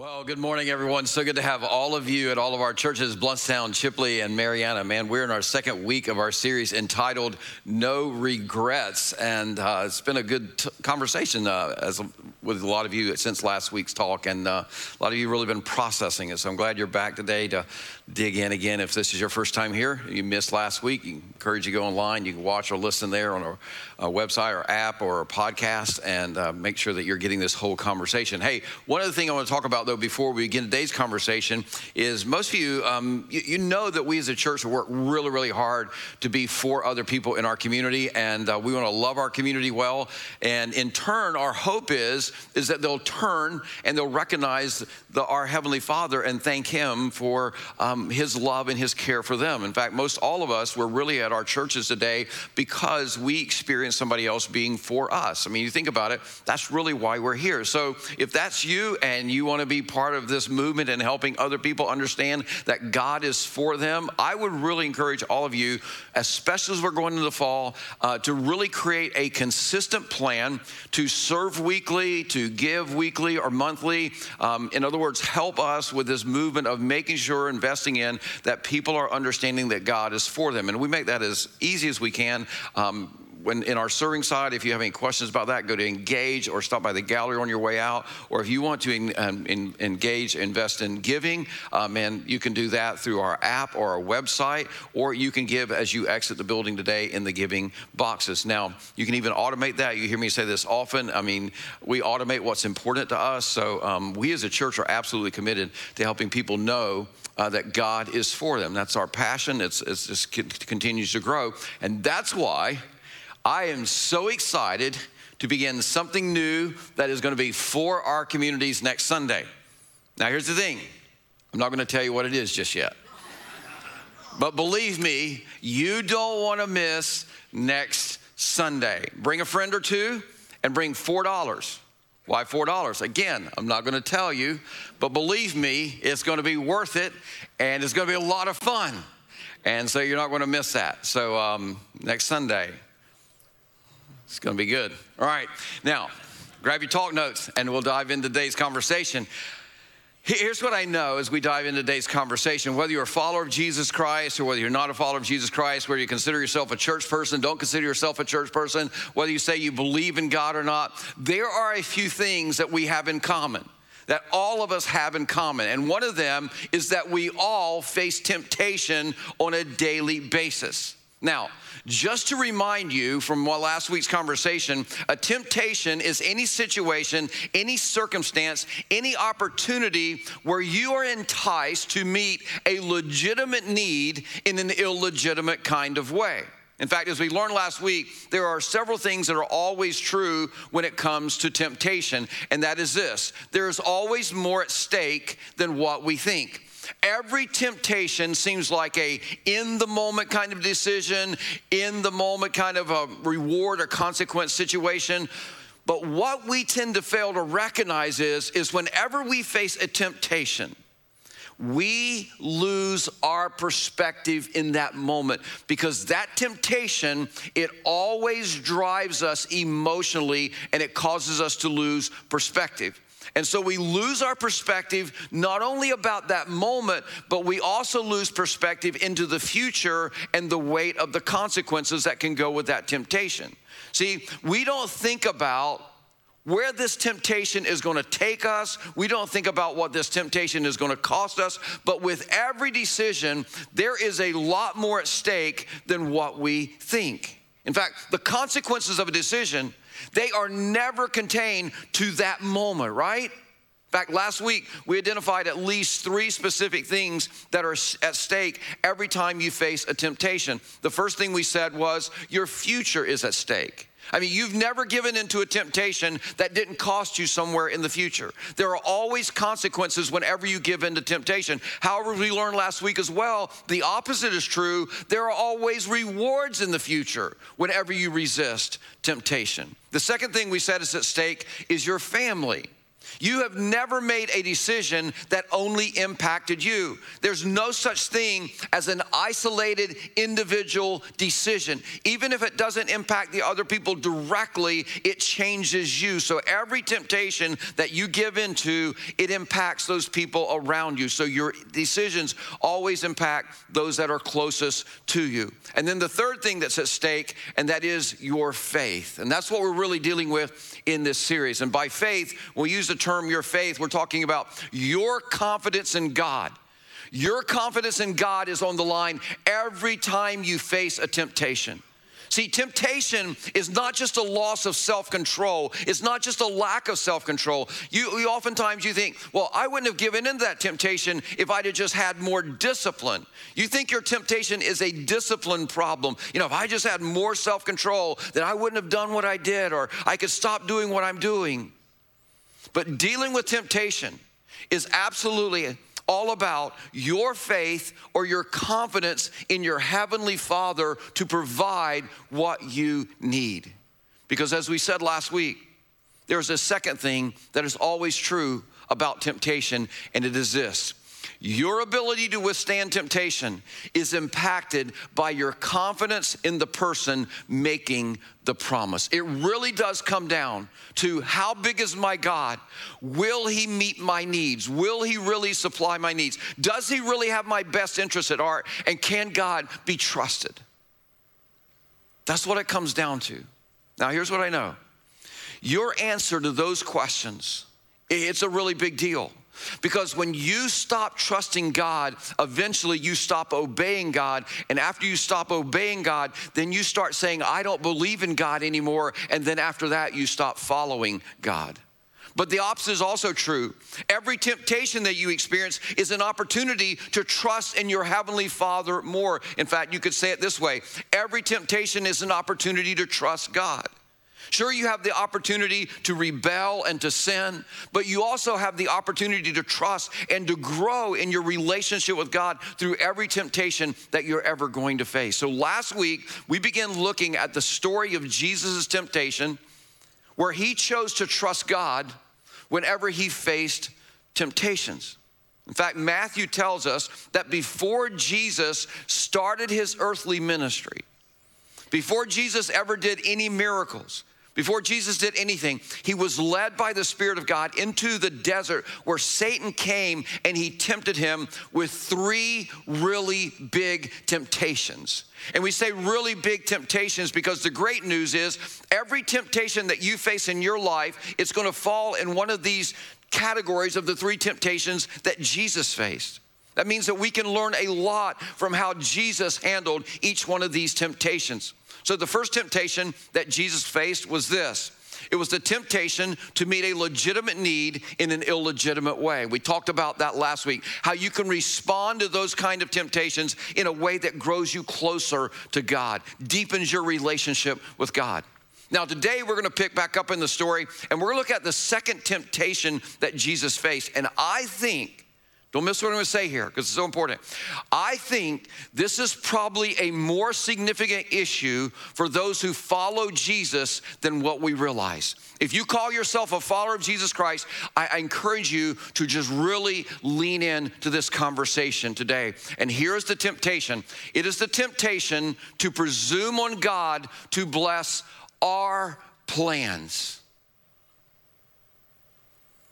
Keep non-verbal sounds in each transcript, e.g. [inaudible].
Well, good morning, everyone. So good to have all of you at all of our churches, Blountstown, Chipley, and Marianna. Man, we're in our second week of our series entitled No Regrets. And uh, it's been a good t- conversation uh, as, with a lot of you since last week's talk. And uh, a lot of you really been processing it. So I'm glad you're back today to dig in again. If this is your first time here, you missed last week, you encourage you to go online. You can watch or listen there on our, our website or app or a podcast and uh, make sure that you're getting this whole conversation. Hey, one other thing I want to talk about though before we begin today's conversation is most of you, um, you, you, know that we as a church work really, really hard to be for other people in our community, and uh, we want to love our community well. And in turn, our hope is is that they'll turn and they'll recognize the, our heavenly Father and thank Him for um, His love and His care for them. In fact, most all of us were really at our churches today because we experienced somebody else being for us. I mean, you think about it, that's really why we're here. So if that's you and you want to be part of this movement and helping other people understand that God is for them, I would really encourage all of you, especially as we're going into the fall, uh, to really create a consistent plan to serve weekly, to give weekly or monthly. Um, in other words, help us with this movement of making sure, investing in that people are understanding that God is for them. And we make that as easy as we can. Um, when in our serving side, if you have any questions about that, go to engage or stop by the gallery on your way out. Or if you want to in, um, in, engage, invest in giving, um, and you can do that through our app or our website, or you can give as you exit the building today in the giving boxes. Now, you can even automate that. You hear me say this often. I mean, we automate what's important to us. So um, we as a church are absolutely committed to helping people know uh, that God is for them. That's our passion. It's, it's just continues to grow. And that's why I am so excited to begin something new that is going to be for our communities next Sunday. Now, here's the thing I'm not going to tell you what it is just yet. But believe me, you don't want to miss next Sunday. Bring a friend or two and bring $4. Why $4? Again, I'm not going to tell you, but believe me, it's going to be worth it and it's going to be a lot of fun. And so you're not going to miss that. So um, next Sunday, it's going to be good. All right. Now, grab your talk notes and we'll dive into today's conversation. Here's what I know as we dive into today's conversation whether you're a follower of Jesus Christ or whether you're not a follower of Jesus Christ, whether you consider yourself a church person, don't consider yourself a church person, whether you say you believe in God or not, there are a few things that we have in common that all of us have in common. And one of them is that we all face temptation on a daily basis. Now, just to remind you from last week's conversation, a temptation is any situation, any circumstance, any opportunity where you are enticed to meet a legitimate need in an illegitimate kind of way. In fact, as we learned last week, there are several things that are always true when it comes to temptation, and that is this there is always more at stake than what we think. Every temptation seems like a in the moment kind of decision, in the moment kind of a reward or consequence situation. But what we tend to fail to recognize is, is whenever we face a temptation, we lose our perspective in that moment because that temptation it always drives us emotionally and it causes us to lose perspective and so we lose our perspective not only about that moment, but we also lose perspective into the future and the weight of the consequences that can go with that temptation. See, we don't think about where this temptation is going to take us. We don't think about what this temptation is going to cost us. But with every decision, there is a lot more at stake than what we think. In fact, the consequences of a decision they are never contained to that moment, right? In fact, last week we identified at least three specific things that are at stake every time you face a temptation. The first thing we said was your future is at stake. I mean, you've never given into a temptation that didn't cost you somewhere in the future. There are always consequences whenever you give into temptation. However, we learned last week as well, the opposite is true. There are always rewards in the future whenever you resist temptation. The second thing we said is at stake is your family. You have never made a decision that only impacted you. There's no such thing as an isolated individual decision. Even if it doesn't impact the other people directly, it changes you. So every temptation that you give into, it impacts those people around you. So your decisions always impact those that are closest to you. And then the third thing that's at stake, and that is your faith. And that's what we're really dealing with in this series. And by faith, we'll use the term your faith, we're talking about your confidence in God. Your confidence in God is on the line every time you face a temptation. See, temptation is not just a loss of self-control. It's not just a lack of self-control. You, you, oftentimes you think, well, I wouldn't have given in to that temptation if I'd have just had more discipline. You think your temptation is a discipline problem. You know, if I just had more self-control, then I wouldn't have done what I did, or I could stop doing what I'm doing. But dealing with temptation is absolutely all about your faith or your confidence in your heavenly Father to provide what you need. Because as we said last week, there's a second thing that is always true about temptation, and it is this your ability to withstand temptation is impacted by your confidence in the person making the promise. It really does come down to how big is my God? Will He meet my needs? Will He really supply my needs? Does He really have my best interest at heart? And can God be trusted? That's what it comes down to. Now, here's what I know your answer to those questions, it's a really big deal. Because when you stop trusting God, eventually you stop obeying God. And after you stop obeying God, then you start saying, I don't believe in God anymore. And then after that, you stop following God. But the opposite is also true. Every temptation that you experience is an opportunity to trust in your Heavenly Father more. In fact, you could say it this way every temptation is an opportunity to trust God. Sure, you have the opportunity to rebel and to sin, but you also have the opportunity to trust and to grow in your relationship with God through every temptation that you're ever going to face. So last week, we began looking at the story of Jesus' temptation, where he chose to trust God whenever he faced temptations. In fact, Matthew tells us that before Jesus started his earthly ministry, before Jesus ever did any miracles, before Jesus did anything, he was led by the Spirit of God into the desert where Satan came and he tempted him with three really big temptations. And we say really big temptations because the great news is every temptation that you face in your life, it's going to fall in one of these categories of the three temptations that Jesus faced. That means that we can learn a lot from how Jesus handled each one of these temptations. So, the first temptation that Jesus faced was this it was the temptation to meet a legitimate need in an illegitimate way. We talked about that last week, how you can respond to those kind of temptations in a way that grows you closer to God, deepens your relationship with God. Now, today we're gonna pick back up in the story and we're gonna look at the second temptation that Jesus faced. And I think don't miss what I'm gonna say here because it's so important. I think this is probably a more significant issue for those who follow Jesus than what we realize. If you call yourself a follower of Jesus Christ, I, encourage you to just really lean in to this conversation today. And here's the temptation it is the temptation to presume on God to bless our plans.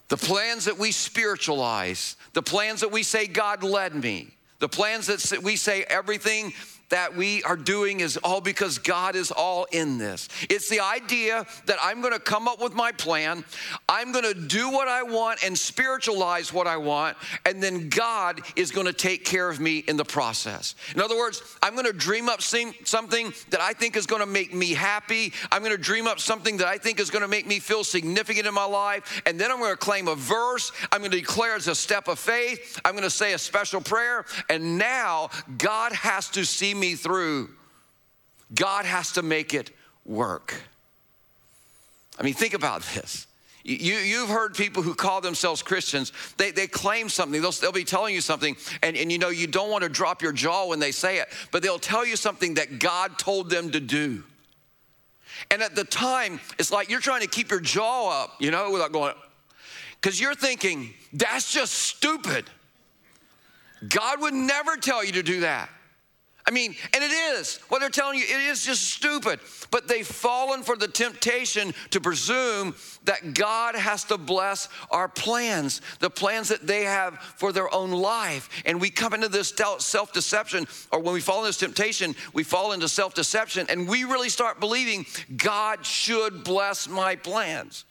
The plans that we spiritualize, the plans that we say, God led me, the plans that we say everything that we are doing is all because God is all in this. It's the idea that I'm gonna come up with my plan, I'm gonna do what I want and spiritualize what I want, and then God is gonna take care of me in the process. In other words, I'm gonna dream up something that I think is gonna make me happy. I'm gonna dream up something that I think is gonna make me feel significant in my life, and then I'm gonna claim a verse, I'm gonna declare as a step of faith, I'm gonna say a special prayer, and now God has to see me through, God has to make it work. I mean, think about this. You, you've heard people who call themselves Christians, they, they claim something, they'll, they'll be telling you something, and, and you know, you don't want to drop your jaw when they say it, but they'll tell you something that God told them to do. And at the time, it's like you're trying to keep your jaw up, you know, without going, Because you're thinking, that's just stupid. God would never tell you to do that. I mean, and it is. What they're telling you, it is just stupid. But they've fallen for the temptation to presume that God has to bless our plans, the plans that they have for their own life. And we come into this self deception, or when we fall into this temptation, we fall into self deception, and we really start believing God should bless my plans.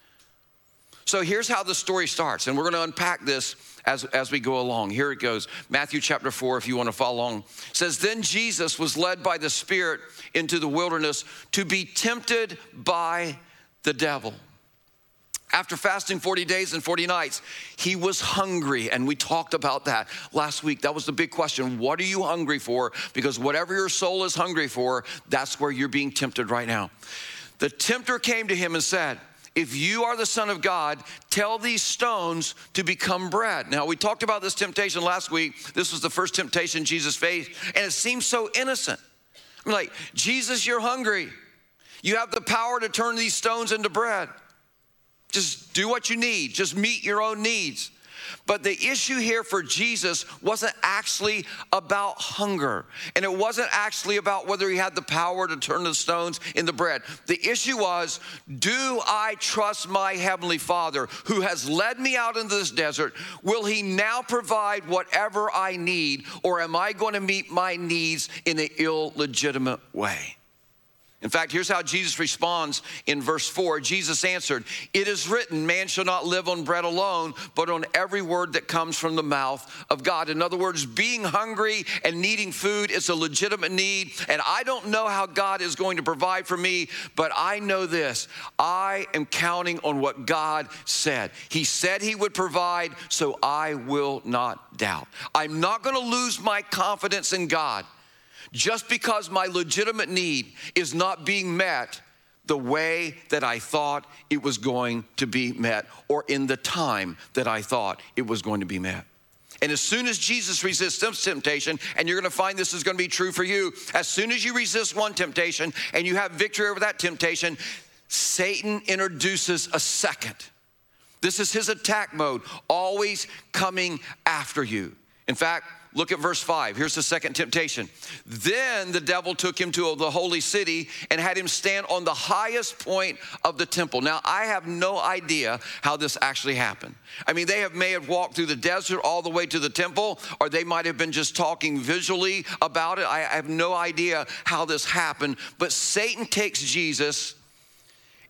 So here's how the story starts, and we're going to unpack this as, as we go along. Here it goes Matthew chapter 4, if you want to follow along. says, Then Jesus was led by the Spirit into the wilderness to be tempted by the devil. After fasting 40 days and 40 nights, he was hungry. And we talked about that last week. That was the big question. What are you hungry for? Because whatever your soul is hungry for, that's where you're being tempted right now. The tempter came to him and said, if you are the Son of God, tell these stones to become bread. Now, we talked about this temptation last week. This was the first temptation Jesus faced, and it seems so innocent. I'm like, Jesus, you're hungry. You have the power to turn these stones into bread. Just do what you need, just meet your own needs. But the issue here for Jesus wasn't actually about hunger. And it wasn't actually about whether he had the power to turn the stones into bread. The issue was do I trust my heavenly Father who has led me out into this desert? Will he now provide whatever I need? Or am I going to meet my needs in an illegitimate way? In fact, here's how Jesus responds in verse 4. Jesus answered, It is written, man shall not live on bread alone, but on every word that comes from the mouth of God. In other words, being hungry and needing food is a legitimate need. And I don't know how God is going to provide for me, but I know this I am counting on what God said. He said He would provide, so I will not doubt. I'm not going to lose my confidence in God just because my legitimate need is not being met the way that I thought it was going to be met or in the time that I thought it was going to be met. And as soon as Jesus resists temptation, and you're gonna find this is gonna be true for you, as soon as you resist one temptation and you have victory over that temptation, Satan introduces a second. This is his attack mode, always coming after you. In fact, Look at verse 5. Here's the second temptation. Then the devil took him to the holy city and had him stand on the highest point of the temple. Now, I have no idea how this actually happened. I mean, they have, may have walked through the desert all the way to the temple, or they might have been just talking visually about it. I have no idea how this happened. But Satan takes Jesus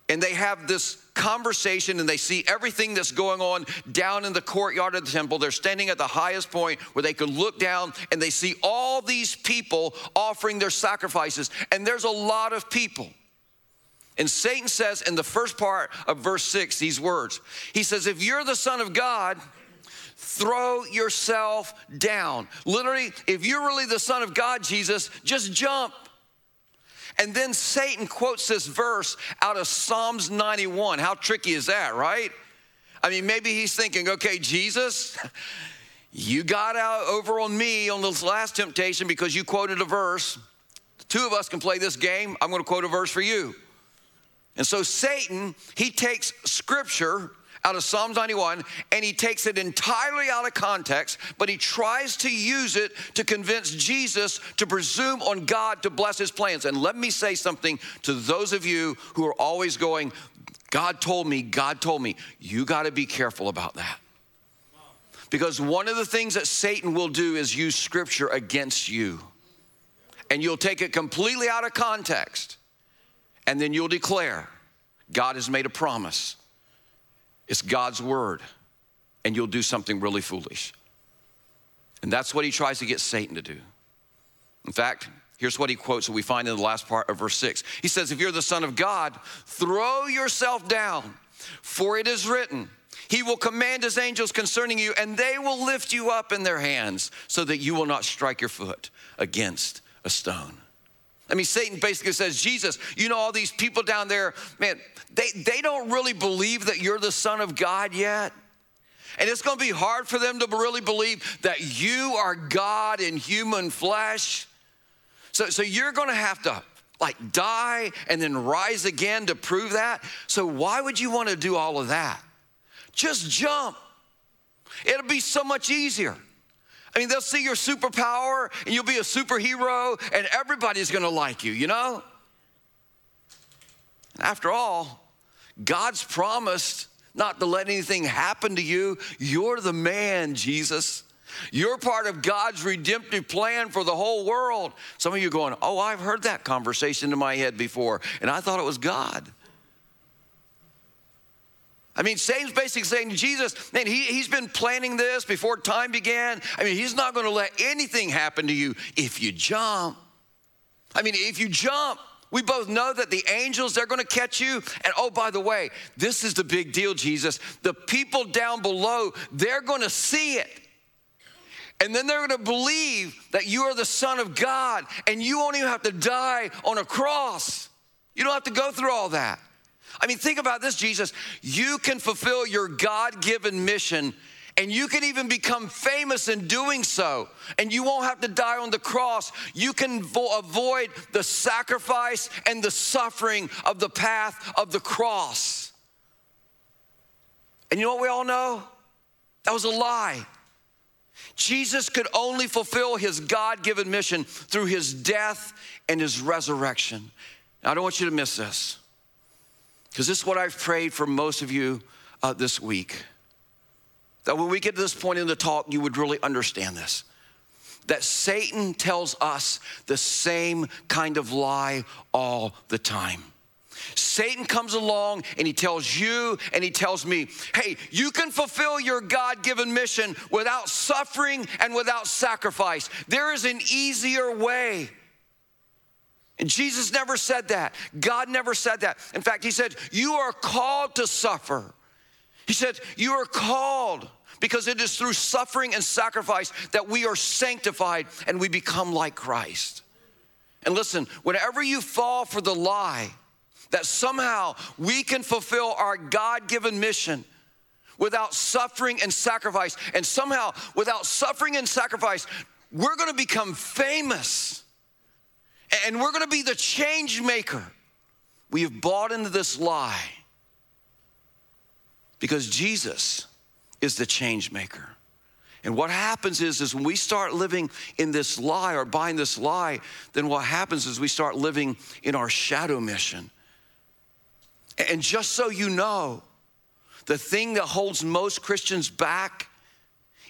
and they have this conversation and they see everything that's going on down in the courtyard of the temple. They're standing at the highest point where they could look down and they see all these people offering their sacrifices. And there's a lot of people. And Satan says in the first part of verse six these words He says, If you're the Son of God, throw yourself down. Literally, if you're really the Son of God, Jesus, just jump. And then Satan quotes this verse out of Psalms 91. How tricky is that, right? I mean, maybe he's thinking, okay, Jesus, [laughs] you got out over on me on this last temptation because you quoted a verse. The two of us can play this game. I'm going to quote a verse for you. And so Satan, he takes scripture out of Psalms 91 and he takes it entirely out of context, but he tries to use it to convince Jesus to presume on God to bless his plans. And let me say something to those of you who are always going, God told me, God told me. You got to be careful about that. Because one of the things that Satan will do is use scripture against you. And you'll take it completely out of context. And then you'll declare, God has made a promise. It's God's word, and you'll do something really foolish. And that's what he tries to get Satan to do. In fact, here's what he quotes that we find in the last part of verse six. He says, If you're the Son of God, throw yourself down, for it is written, He will command His angels concerning you, and they will lift you up in their hands so that you will not strike your foot against a stone. I mean, Satan basically says, Jesus, you know, all these people down there, man, they, they don't really believe that you're the Son of God yet. And it's gonna be hard for them to really believe that you are God in human flesh. So, so you're gonna have to like die and then rise again to prove that. So, why would you wanna do all of that? Just jump. It'll be so much easier. I mean, they'll see your superpower and you'll be a superhero and everybody's gonna like you, you know? After all, God's promised not to let anything happen to you. You're the man, Jesus. You're part of God's redemptive plan for the whole world. Some of you going, Oh, I've heard that conversation in my head before, and I thought it was God. I mean, Satan's basically saying to Jesus, man, he, he's been planning this before time began. I mean, he's not going to let anything happen to you if you jump. I mean, if you jump, we both know that the angels, they're gonna catch you. And oh, by the way, this is the big deal, Jesus. The people down below, they're gonna see it. And then they're gonna believe that you are the Son of God and you won't even have to die on a cross. You don't have to go through all that. I mean, think about this, Jesus. You can fulfill your God given mission and you can even become famous in doing so. And you won't have to die on the cross. You can vo- avoid the sacrifice and the suffering of the path of the cross. And you know what we all know? That was a lie. Jesus could only fulfill his God given mission through his death and his resurrection. Now, I don't want you to miss this, because this is what I've prayed for most of you uh, this week that when we get to this point in the talk, you would really understand this. That Satan tells us the same kind of lie all the time. Satan comes along and he tells you and he tells me, hey, you can fulfill your God given mission without suffering and without sacrifice. There is an easier way. And Jesus never said that. God never said that. In fact, he said, You are called to suffer. He said, You are called because it is through suffering and sacrifice that we are sanctified and we become like Christ. And listen, whenever you fall for the lie that somehow we can fulfill our God given mission without suffering and sacrifice, and somehow without suffering and sacrifice, we're gonna become famous and we're gonna be the change maker. We have bought into this lie because Jesus is the change maker. And what happens is, is when we start living in this lie or buying this lie, then what happens is we start living in our shadow mission. And just so you know, the thing that holds most Christians back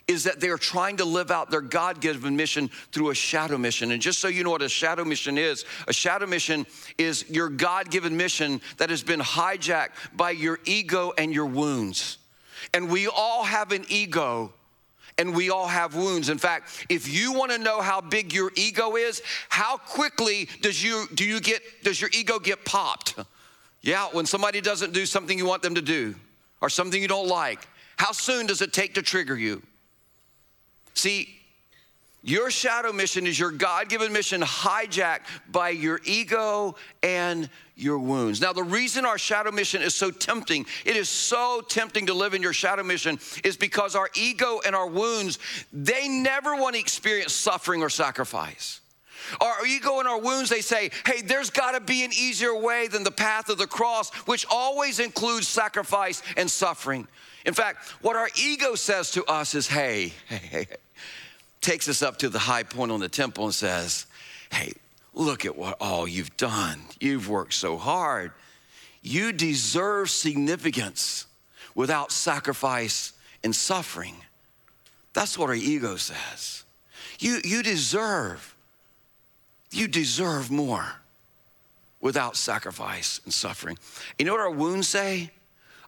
is that they're trying to live out their God given mission through a shadow mission. And just so you know what a shadow mission is, a shadow mission is your God given mission that has been hijacked by your ego and your wounds. And we all have an ego and we all have wounds. In fact, if you want to know how big your ego is, how quickly does you do you get does your ego get popped? Yeah, when somebody doesn't do something you want them to do or something you don't like. How soon does it take to trigger you? See, your shadow mission is your God given mission hijacked by your ego and your wounds. Now, the reason our shadow mission is so tempting, it is so tempting to live in your shadow mission, is because our ego and our wounds, they never want to experience suffering or sacrifice. Our ego and our wounds, they say, hey, there's got to be an easier way than the path of the cross, which always includes sacrifice and suffering. In fact, what our ego says to us is, hey, [laughs] hey, hey, takes us up to the high point on the temple and says, Hey, look at what all you've done. You've worked so hard. You deserve significance without sacrifice and suffering. That's what our ego says. You, you deserve, you deserve more without sacrifice and suffering. You know what our wounds say?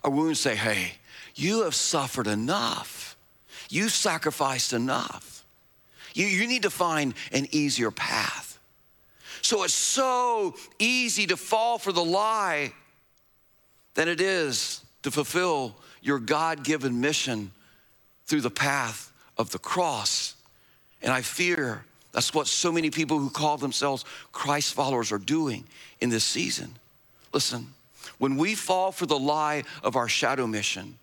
Our wounds say, hey, you have suffered enough. You've sacrificed enough. You, you need to find an easier path. So it's so easy to fall for the lie than it is to fulfill your God given mission through the path of the cross. And I fear that's what so many people who call themselves Christ followers are doing in this season. Listen, when we fall for the lie of our shadow mission,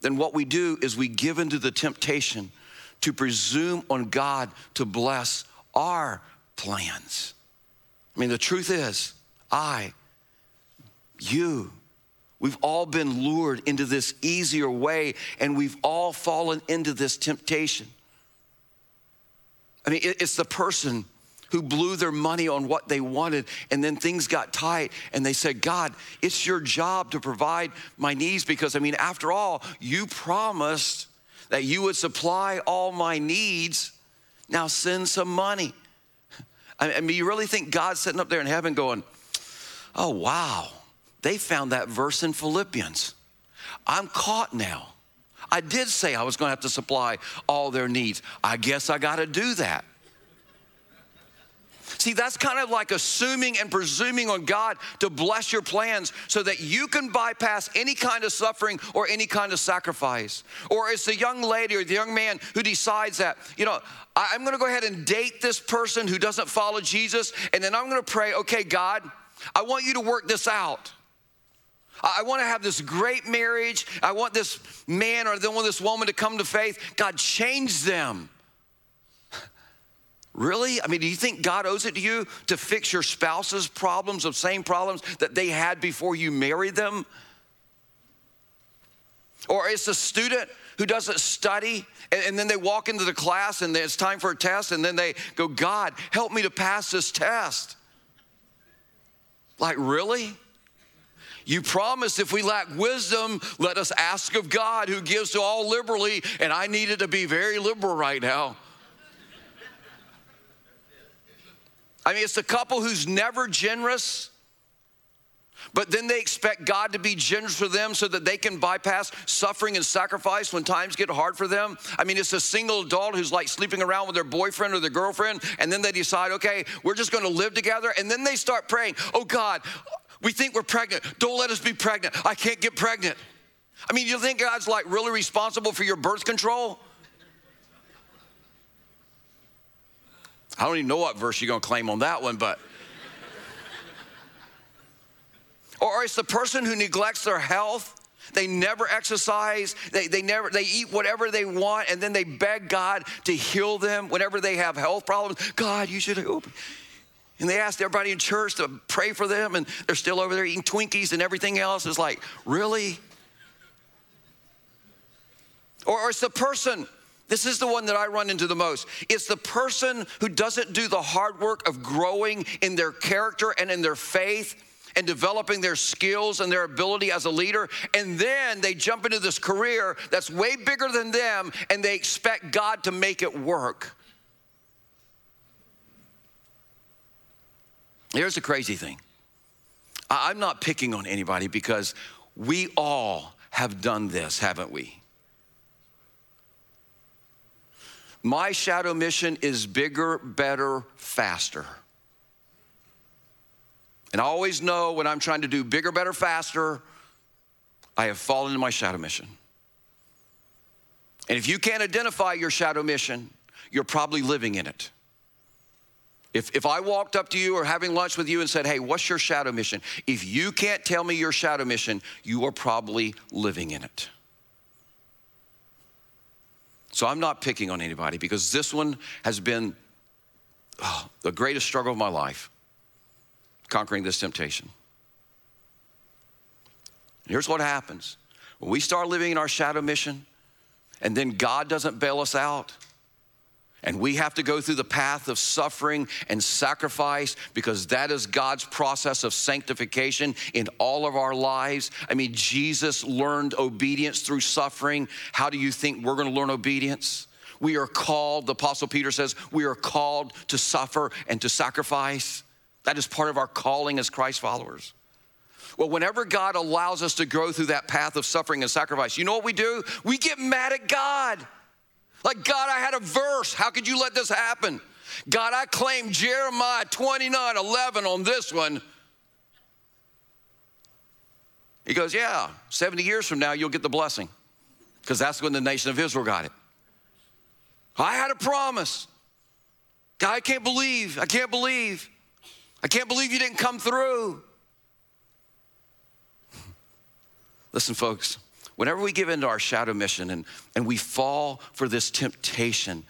then what we do is we give into the temptation to presume on God to bless our plans. I mean, the truth is, I, you, We've all been lured into this easier way, and we've all fallen into this temptation. I mean, it's the person who blew their money on what they wanted, and then things got tight, and they said, God, it's your job to provide my needs because, I mean, after all, you promised that you would supply all my needs. Now send some money. [laughs] I mean, you really think God's sitting up there in heaven going, oh, wow, they found that verse in Philippians. I'm caught now. I did say I was going to have to supply all their needs. I guess I got to do that. See, that's kind of like assuming and presuming on God to bless your plans so that you can bypass any kind of suffering or any kind of sacrifice. Or it's the young lady or the young man who decides that, you know, I'm gonna go ahead and date this person who doesn't follow Jesus, and then I'm gonna pray, okay, God, I want you to work this out. I want to have this great marriage. I want this man or I want this woman to come to faith. God, change them. Really? I mean, do you think God owes it to you to fix your spouse's problems of same problems that they had before you married them? Or it's a student who doesn't study and, and, then they walk into the class and it's time for a test and then they go, God, help me to pass this test. Like, really? You promised if we lack wisdom, let us ask of God who gives to all liberally, and I needed to be very liberal right now. I mean, it's a couple who's never generous, but then they expect God to be generous for them so that they can bypass suffering and sacrifice when times get hard for them. I mean, it's a single adult who's like sleeping around with their boyfriend or their girlfriend, and then they decide, okay, we're just gonna live together. And then they start praying, oh God, we think we're pregnant. Don't let us be pregnant. I can't get pregnant. I mean, you think God's like really responsible for your birth control? I don't even know what verse you're going to claim on that one, but. or it's the person who neglects their health. They never exercise. They, they never they eat whatever they want, and then they beg God to heal them whenever they have health problems. God, you should help. And they asked everybody in church to pray for them, and they're still over there eating Twinkies and everything else. It's like, really? Or, or it's the person this is the one that I run into the most. It's the person who doesn't do the hard work of growing in their character and in their faith and developing their skills and their ability as a leader. And then they jump into this career that's way bigger than them and they expect God to make it work. Here's the crazy thing I'm not picking on anybody because we all have done this, haven't we? My shadow mission is bigger, better, faster. And I always know when I'm trying to do bigger, better, faster, I have fallen into my shadow mission. And if you can't identify your shadow mission, you're probably living in it. If, if I walked up to you or having lunch with you and said, Hey, what's your shadow mission? If you can't tell me your shadow mission, you are probably living in it. So I'm not picking on anybody because this one has been oh, the greatest struggle of my life conquering this temptation. here's what happens when we start living in our shadow mission and then God doesn't bail us out and we have to go through the path of suffering and sacrifice because that is God's process of sanctification in all of our lives. I mean, Jesus learned obedience through suffering. How do you think we're going to learn obedience? We are called, the Apostle Peter says, we are called to suffer and to sacrifice. That is part of our calling as Christ followers. Well, whenever God allows us to go through that path of suffering and sacrifice, you know what we do? We get mad at God. Like, God, I had a verse. How could you let this happen? God, I claim Jeremiah 29 11 on this one. He goes, Yeah, 70 years from now, you'll get the blessing because that's when the nation of Israel got it. I had a promise. God, I can't believe, I can't believe, I can't believe you didn't come through. [laughs] Listen, folks, whenever we give into our shadow mission and, and we fall for this temptation,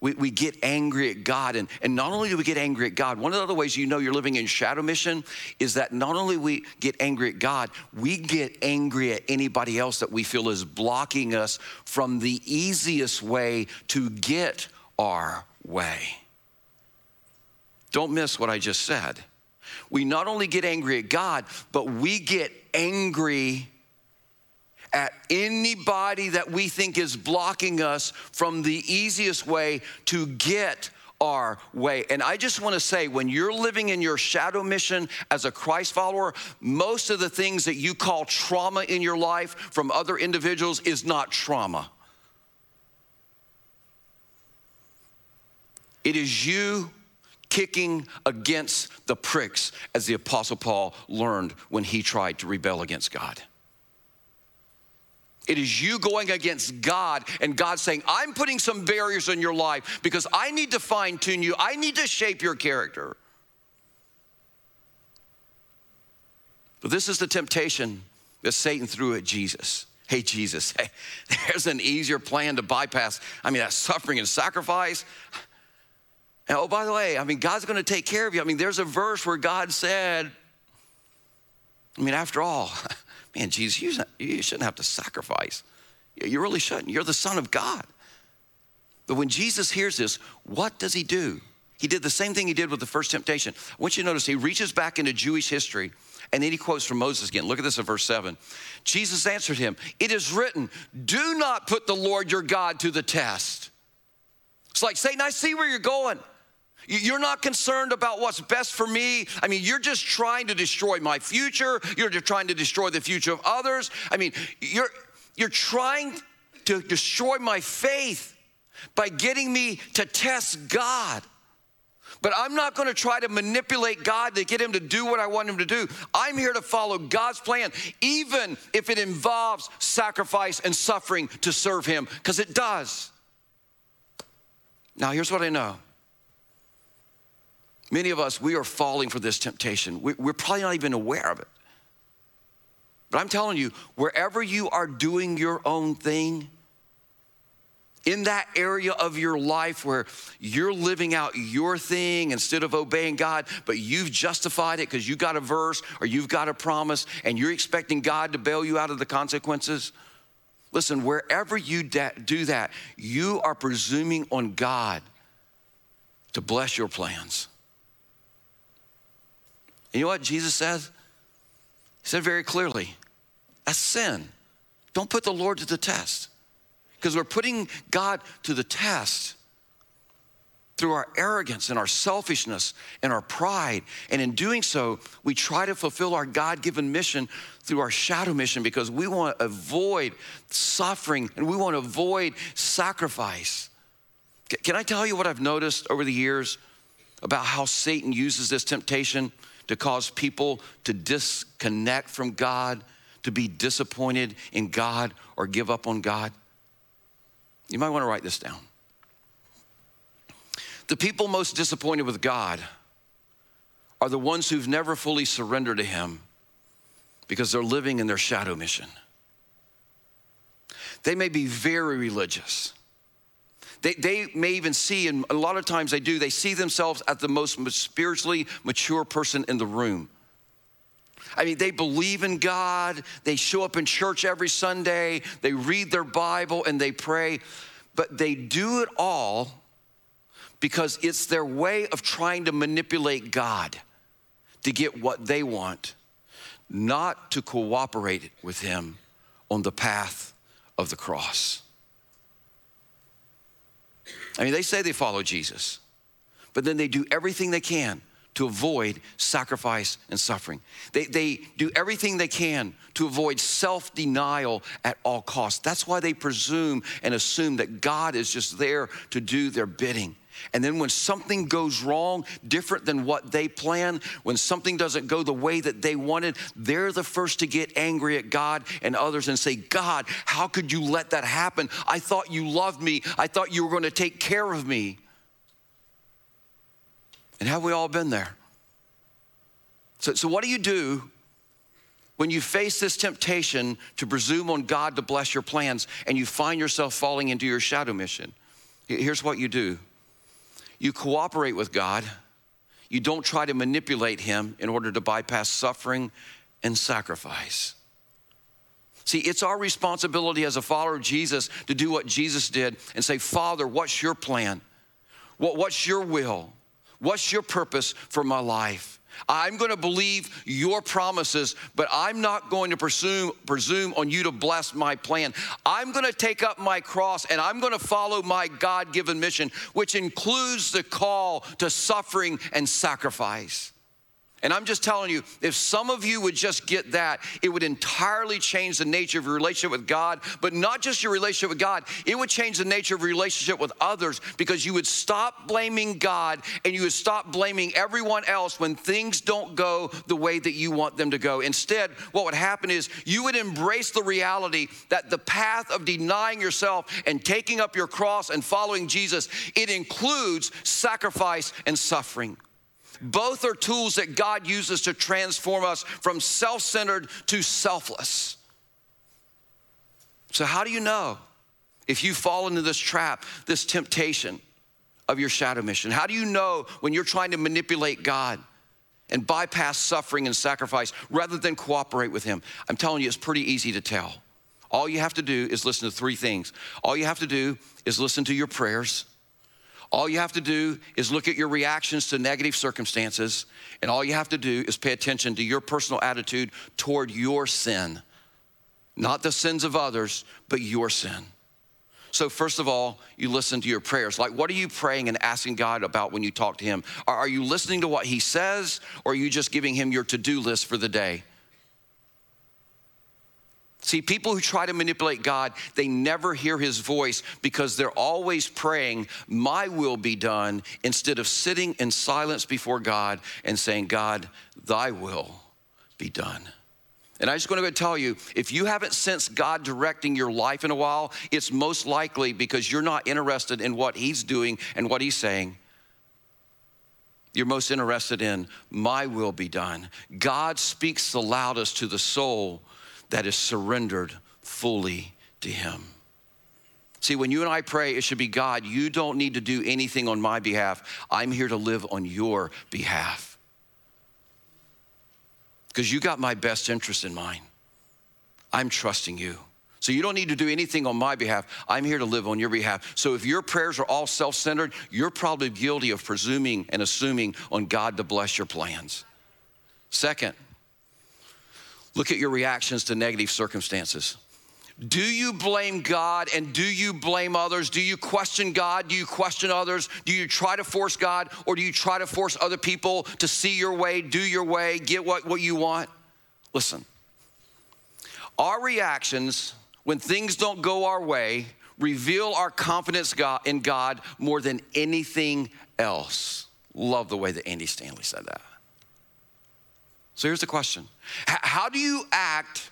we, we get angry at God. And, and not only do we get angry at God, one of the other ways you know you're living in shadow mission is that not only we get angry at God, we get angry at anybody else that we feel is blocking us from the easiest way to get our way. Don't miss what I just said. We not only get angry at God, but we get angry at anybody that we think is blocking us from the easiest way to get our way. And I just want to say, when you're living in your shadow mission as a Christ follower, most of the things that you call trauma in your life from other individuals is not trauma. It is you kicking against the pricks, as the Apostle Paul learned when he tried to rebel against God. It is you going against God and God saying, I'm putting some barriers in your life because I need to fine tune you, I need to shape your character. But this is the temptation that Satan threw at Jesus. Hey, Jesus, hey, [laughs] there's an easier plan to bypass. I mean, that suffering and sacrifice. And oh, by the way, I mean, God's gonna take care of you. I mean, there's a verse where God said, I mean, after all, [laughs] man, Jesus, you, shouldn't have to sacrifice. You really shouldn't. You're the Son of God. But when Jesus hears this, what does he do? He did the same thing he did with the first temptation. I want you to notice he reaches back into Jewish history and then he quotes from Moses again. Look at this in verse 7. Jesus answered him, It is written, do not put the Lord your God to the test. It's like, Satan, I see where you're going. You're not concerned about what's best for me. I mean, you're just trying to destroy my future. You're just trying to destroy the future of others. I mean, you're, you're trying to destroy my faith by getting me to test God. But I'm not going to try to manipulate God to get him to do what I want him to do. I'm here to follow God's plan, even if it involves sacrifice and suffering to serve him, because it does. Now, here's what I know Many of us, we are falling for this temptation. We're probably not even aware of it. But I'm telling you, wherever you are doing your own thing, in that area of your life where you're living out your thing instead of obeying God, but you've justified it because you got a verse or you've got a promise and you're expecting God to bail you out of the consequences. Listen, wherever you do that, you are presuming on God to bless your plans. And you know what Jesus says? He said very clearly, a sin. Don't put the Lord to the test. Because we're putting God to the test through our arrogance and our selfishness and our pride. And in doing so, we try to fulfill our God given mission through our shadow mission because we want to avoid suffering and we want to avoid sacrifice. Can I tell you what I've noticed over the years about how Satan uses this temptation? To cause people to disconnect from God, to be disappointed in God, or give up on God? You might want to write this down. The people most disappointed with God are the ones who've never fully surrendered to Him because they're living in their shadow mission. They may be very religious. They, they may even see, and a lot of times they do, they see themselves as the most spiritually mature person in the room. I mean, they believe in God, they show up in church every Sunday, they read their Bible, and they pray, but they do it all because it's their way of trying to manipulate God to get what they want, not to cooperate with Him on the path of the cross. I mean, they say they follow Jesus, but then they do everything they can to avoid sacrifice and suffering. They, they do everything they can to avoid self denial at all costs. That's why they presume and assume that God is just there to do their bidding. And then when something goes wrong, different than what they planned, when something doesn't go the way that they wanted, they're the first to get angry at God and others and say, God, how could you let that happen? I thought you loved me. I thought you were going to take care of me. And have we all been there? So, so what do you do when you face this temptation to presume on God to bless your plans and you find yourself falling into your shadow mission? Here's what you do You cooperate with God. You don't try to manipulate Him in order to bypass suffering and sacrifice. See, it's our responsibility as a follower of Jesus to do what Jesus did and say, Father, what's your plan? What, what's your will? What's your purpose for my life? I'm going to believe your promises, but I'm not going to presume, presume on you to bless my plan. I'm going to take up my cross and I'm going to follow my God given mission, which includes the call to suffering and sacrifice. And I'm just telling you, if some of you would just get that, it would entirely change the nature of your relationship with God, but not just your relationship with God, it would change the nature of your relationship with others because you would stop blaming God and you would stop blaming everyone else when things don't go the way that you want them to go. Instead, what would happen is you would embrace the reality that the path of denying yourself and taking up your cross and following Jesus, it includes sacrifice and suffering. Both are tools that God uses to transform us from self centered to selfless. So, how do you know if you fall into this trap, this temptation of your shadow mission? How do you know when you're trying to manipulate God and bypass suffering and sacrifice rather than cooperate with Him? I'm telling you, it's pretty easy to tell. All you have to do is listen to three things. All you have to do is listen to your prayers. All you have to do is look at your reactions to negative circumstances, and all you have to do is pay attention to your personal attitude toward your sin. Not the sins of others, but your sin. So, first of all, you listen to your prayers. Like, what are you praying and asking God about when you talk to Him? Are you listening to what He says, or are you just giving Him your to do list for the day? See, people who try to manipulate God, they never hear his voice because they're always praying, My will be done, instead of sitting in silence before God and saying, God, thy will be done. And I just want to tell you if you haven't sensed God directing your life in a while, it's most likely because you're not interested in what he's doing and what he's saying. You're most interested in, My will be done. God speaks the loudest to the soul that is surrendered fully to Him. See, when you and I pray, it should be God, you don't need to do anything on my behalf. I'm here to live on your behalf. Because you got my best interest in mind. I'm trusting you. So you don't need to do anything on my behalf. I'm here to live on your behalf. So if your prayers are all self centered, you're probably guilty of presuming and assuming on God to bless your plans. Second, Look at your reactions to negative circumstances. Do you blame God and do you blame others? Do you question God? Do you question others? Do you try to force God or do you try to force other people to see your way, do your way, get what, what you want? Listen, our reactions when things don't go our way reveal our confidence in God more than anything else. Love the way that Andy Stanley said that. So here's the question How do you act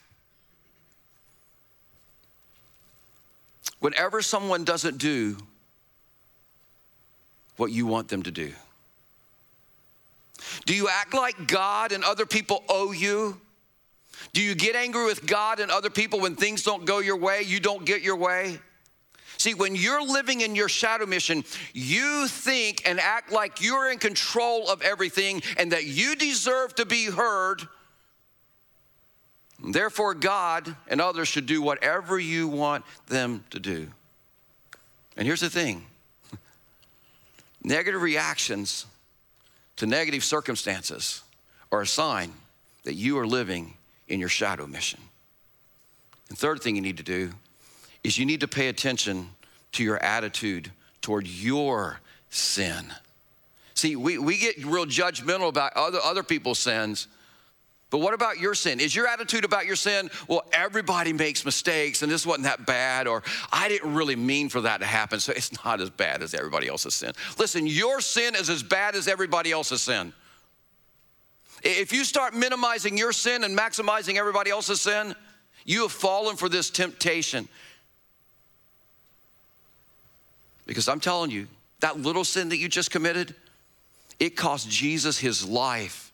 whenever someone doesn't do what you want them to do? Do you act like God and other people owe you? Do you get angry with God and other people when things don't go your way, you don't get your way? See, when you're living in your shadow mission, you think and act like you're in control of everything and that you deserve to be heard. Therefore, God and others should do whatever you want them to do. And here's the thing [laughs] negative reactions to negative circumstances are a sign that you are living in your shadow mission. And third thing you need to do is you need to pay attention to your attitude toward your sin. See, we, we get real judgmental about other, other people's sins, but what about your sin? Is your attitude about your sin, well, everybody makes mistakes and this wasn't that bad, or I didn't really mean for that to happen, so it's not as bad as everybody else's sin. Listen, your sin is as bad as everybody else's sin. If you start minimizing your sin and maximizing everybody else's sin, you have fallen for this temptation. Because I'm telling you, that little sin that you just committed, it cost Jesus his life.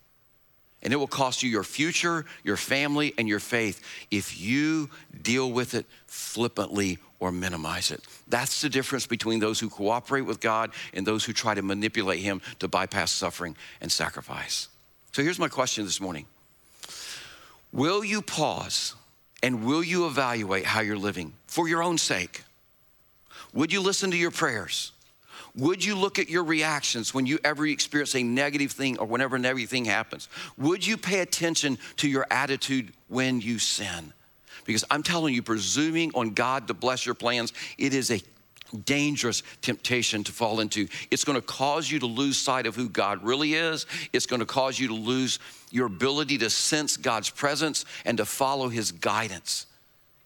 And it will cost you your future, your family, and your faith if you deal with it flippantly or minimize it. That's the difference between those who cooperate with God and those who try to manipulate Him to bypass suffering and sacrifice. So here's my question this morning Will you pause and will you evaluate how you're living for your own sake? Would you listen to your prayers? Would you look at your reactions when you ever experience a negative thing or whenever a negative thing happens? Would you pay attention to your attitude when you sin? Because I'm telling you, presuming on God to bless your plans, it is a dangerous temptation to fall into. It's going to cause you to lose sight of who God really is. It's going to cause you to lose your ability to sense God's presence and to follow His guidance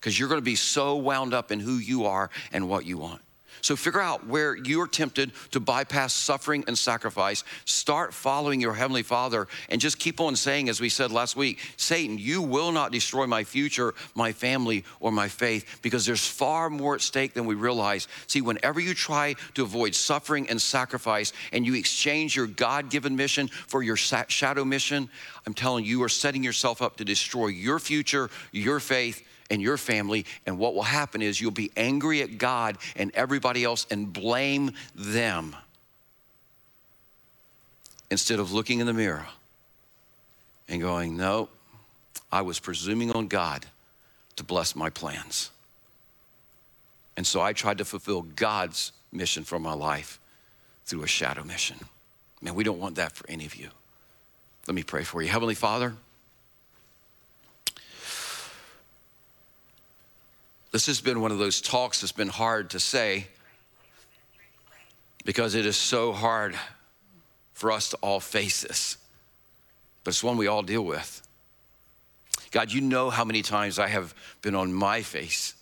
because you're going to be so wound up in who you are and what you want. So figure out where you're tempted to bypass suffering and sacrifice. Start following your Heavenly Father and just keep on saying, as we said last week, Satan, you will not destroy my future, my family, or my faith because there's far more at stake than we realize. See, whenever you try to avoid suffering and sacrifice and you exchange your God given mission for your shadow mission, I'm telling you, you are setting yourself up to destroy your future, your faith, and your family. And what will happen is you'll be angry at God and everybody else and blame them instead of looking in the mirror and going, No, I was presuming on God to bless my plans. And so I tried to fulfill God's mission for my life through a shadow mission. Man, we don't want that for any of you. Let me pray for you. Heavenly Father, This has been one of those talks that's been hard to say because it is so hard for us to all face this. But it's one we all deal with. God, you know how many times I have been on my face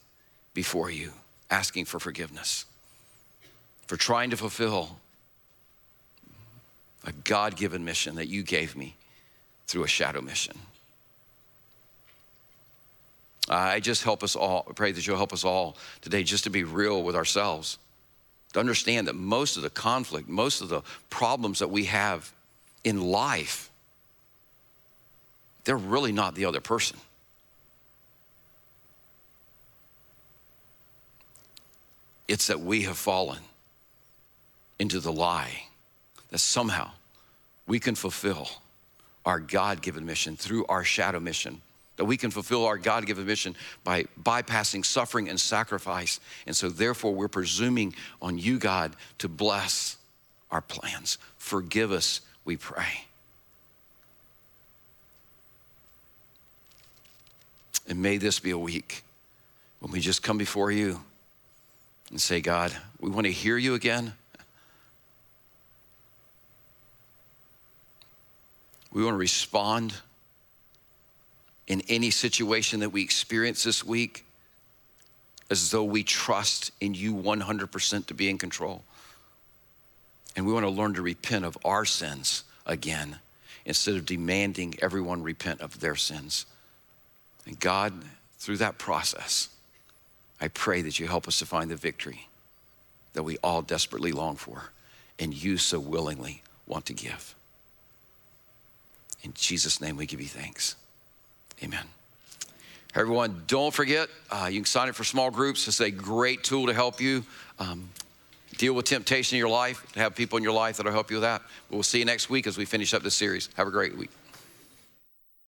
before you asking for forgiveness, for trying to fulfill a God given mission that you gave me through a shadow mission. Uh, I just help us all, pray that you'll help us all today just to be real with ourselves, to understand that most of the conflict, most of the problems that we have in life, they're really not the other person. It's that we have fallen into the lie that somehow we can fulfill our God given mission through our shadow mission that we can fulfill our God given mission by bypassing suffering and sacrifice. And so, therefore, we're presuming on you, God, to bless our plans. Forgive us, we pray. And may this be a week when we just come before you and say, God, we want to hear you again. We want to respond in any situation that we experience this week as though we trust in you 100% to be in control. And we want to learn to repent of our sins again instead of demanding everyone repent of their sins. And God, through that process, I pray that you help us to find the victory that we all desperately long for and you so willingly want to give. In Jesus' name, we give you thanks. Amen. Everyone, don't forget, uh, you can sign up for small groups. It's a great tool to help you um, deal with temptation in your life, to have people in your life that'll help you with that. We'll see you next week as we finish up this series. Have a great week.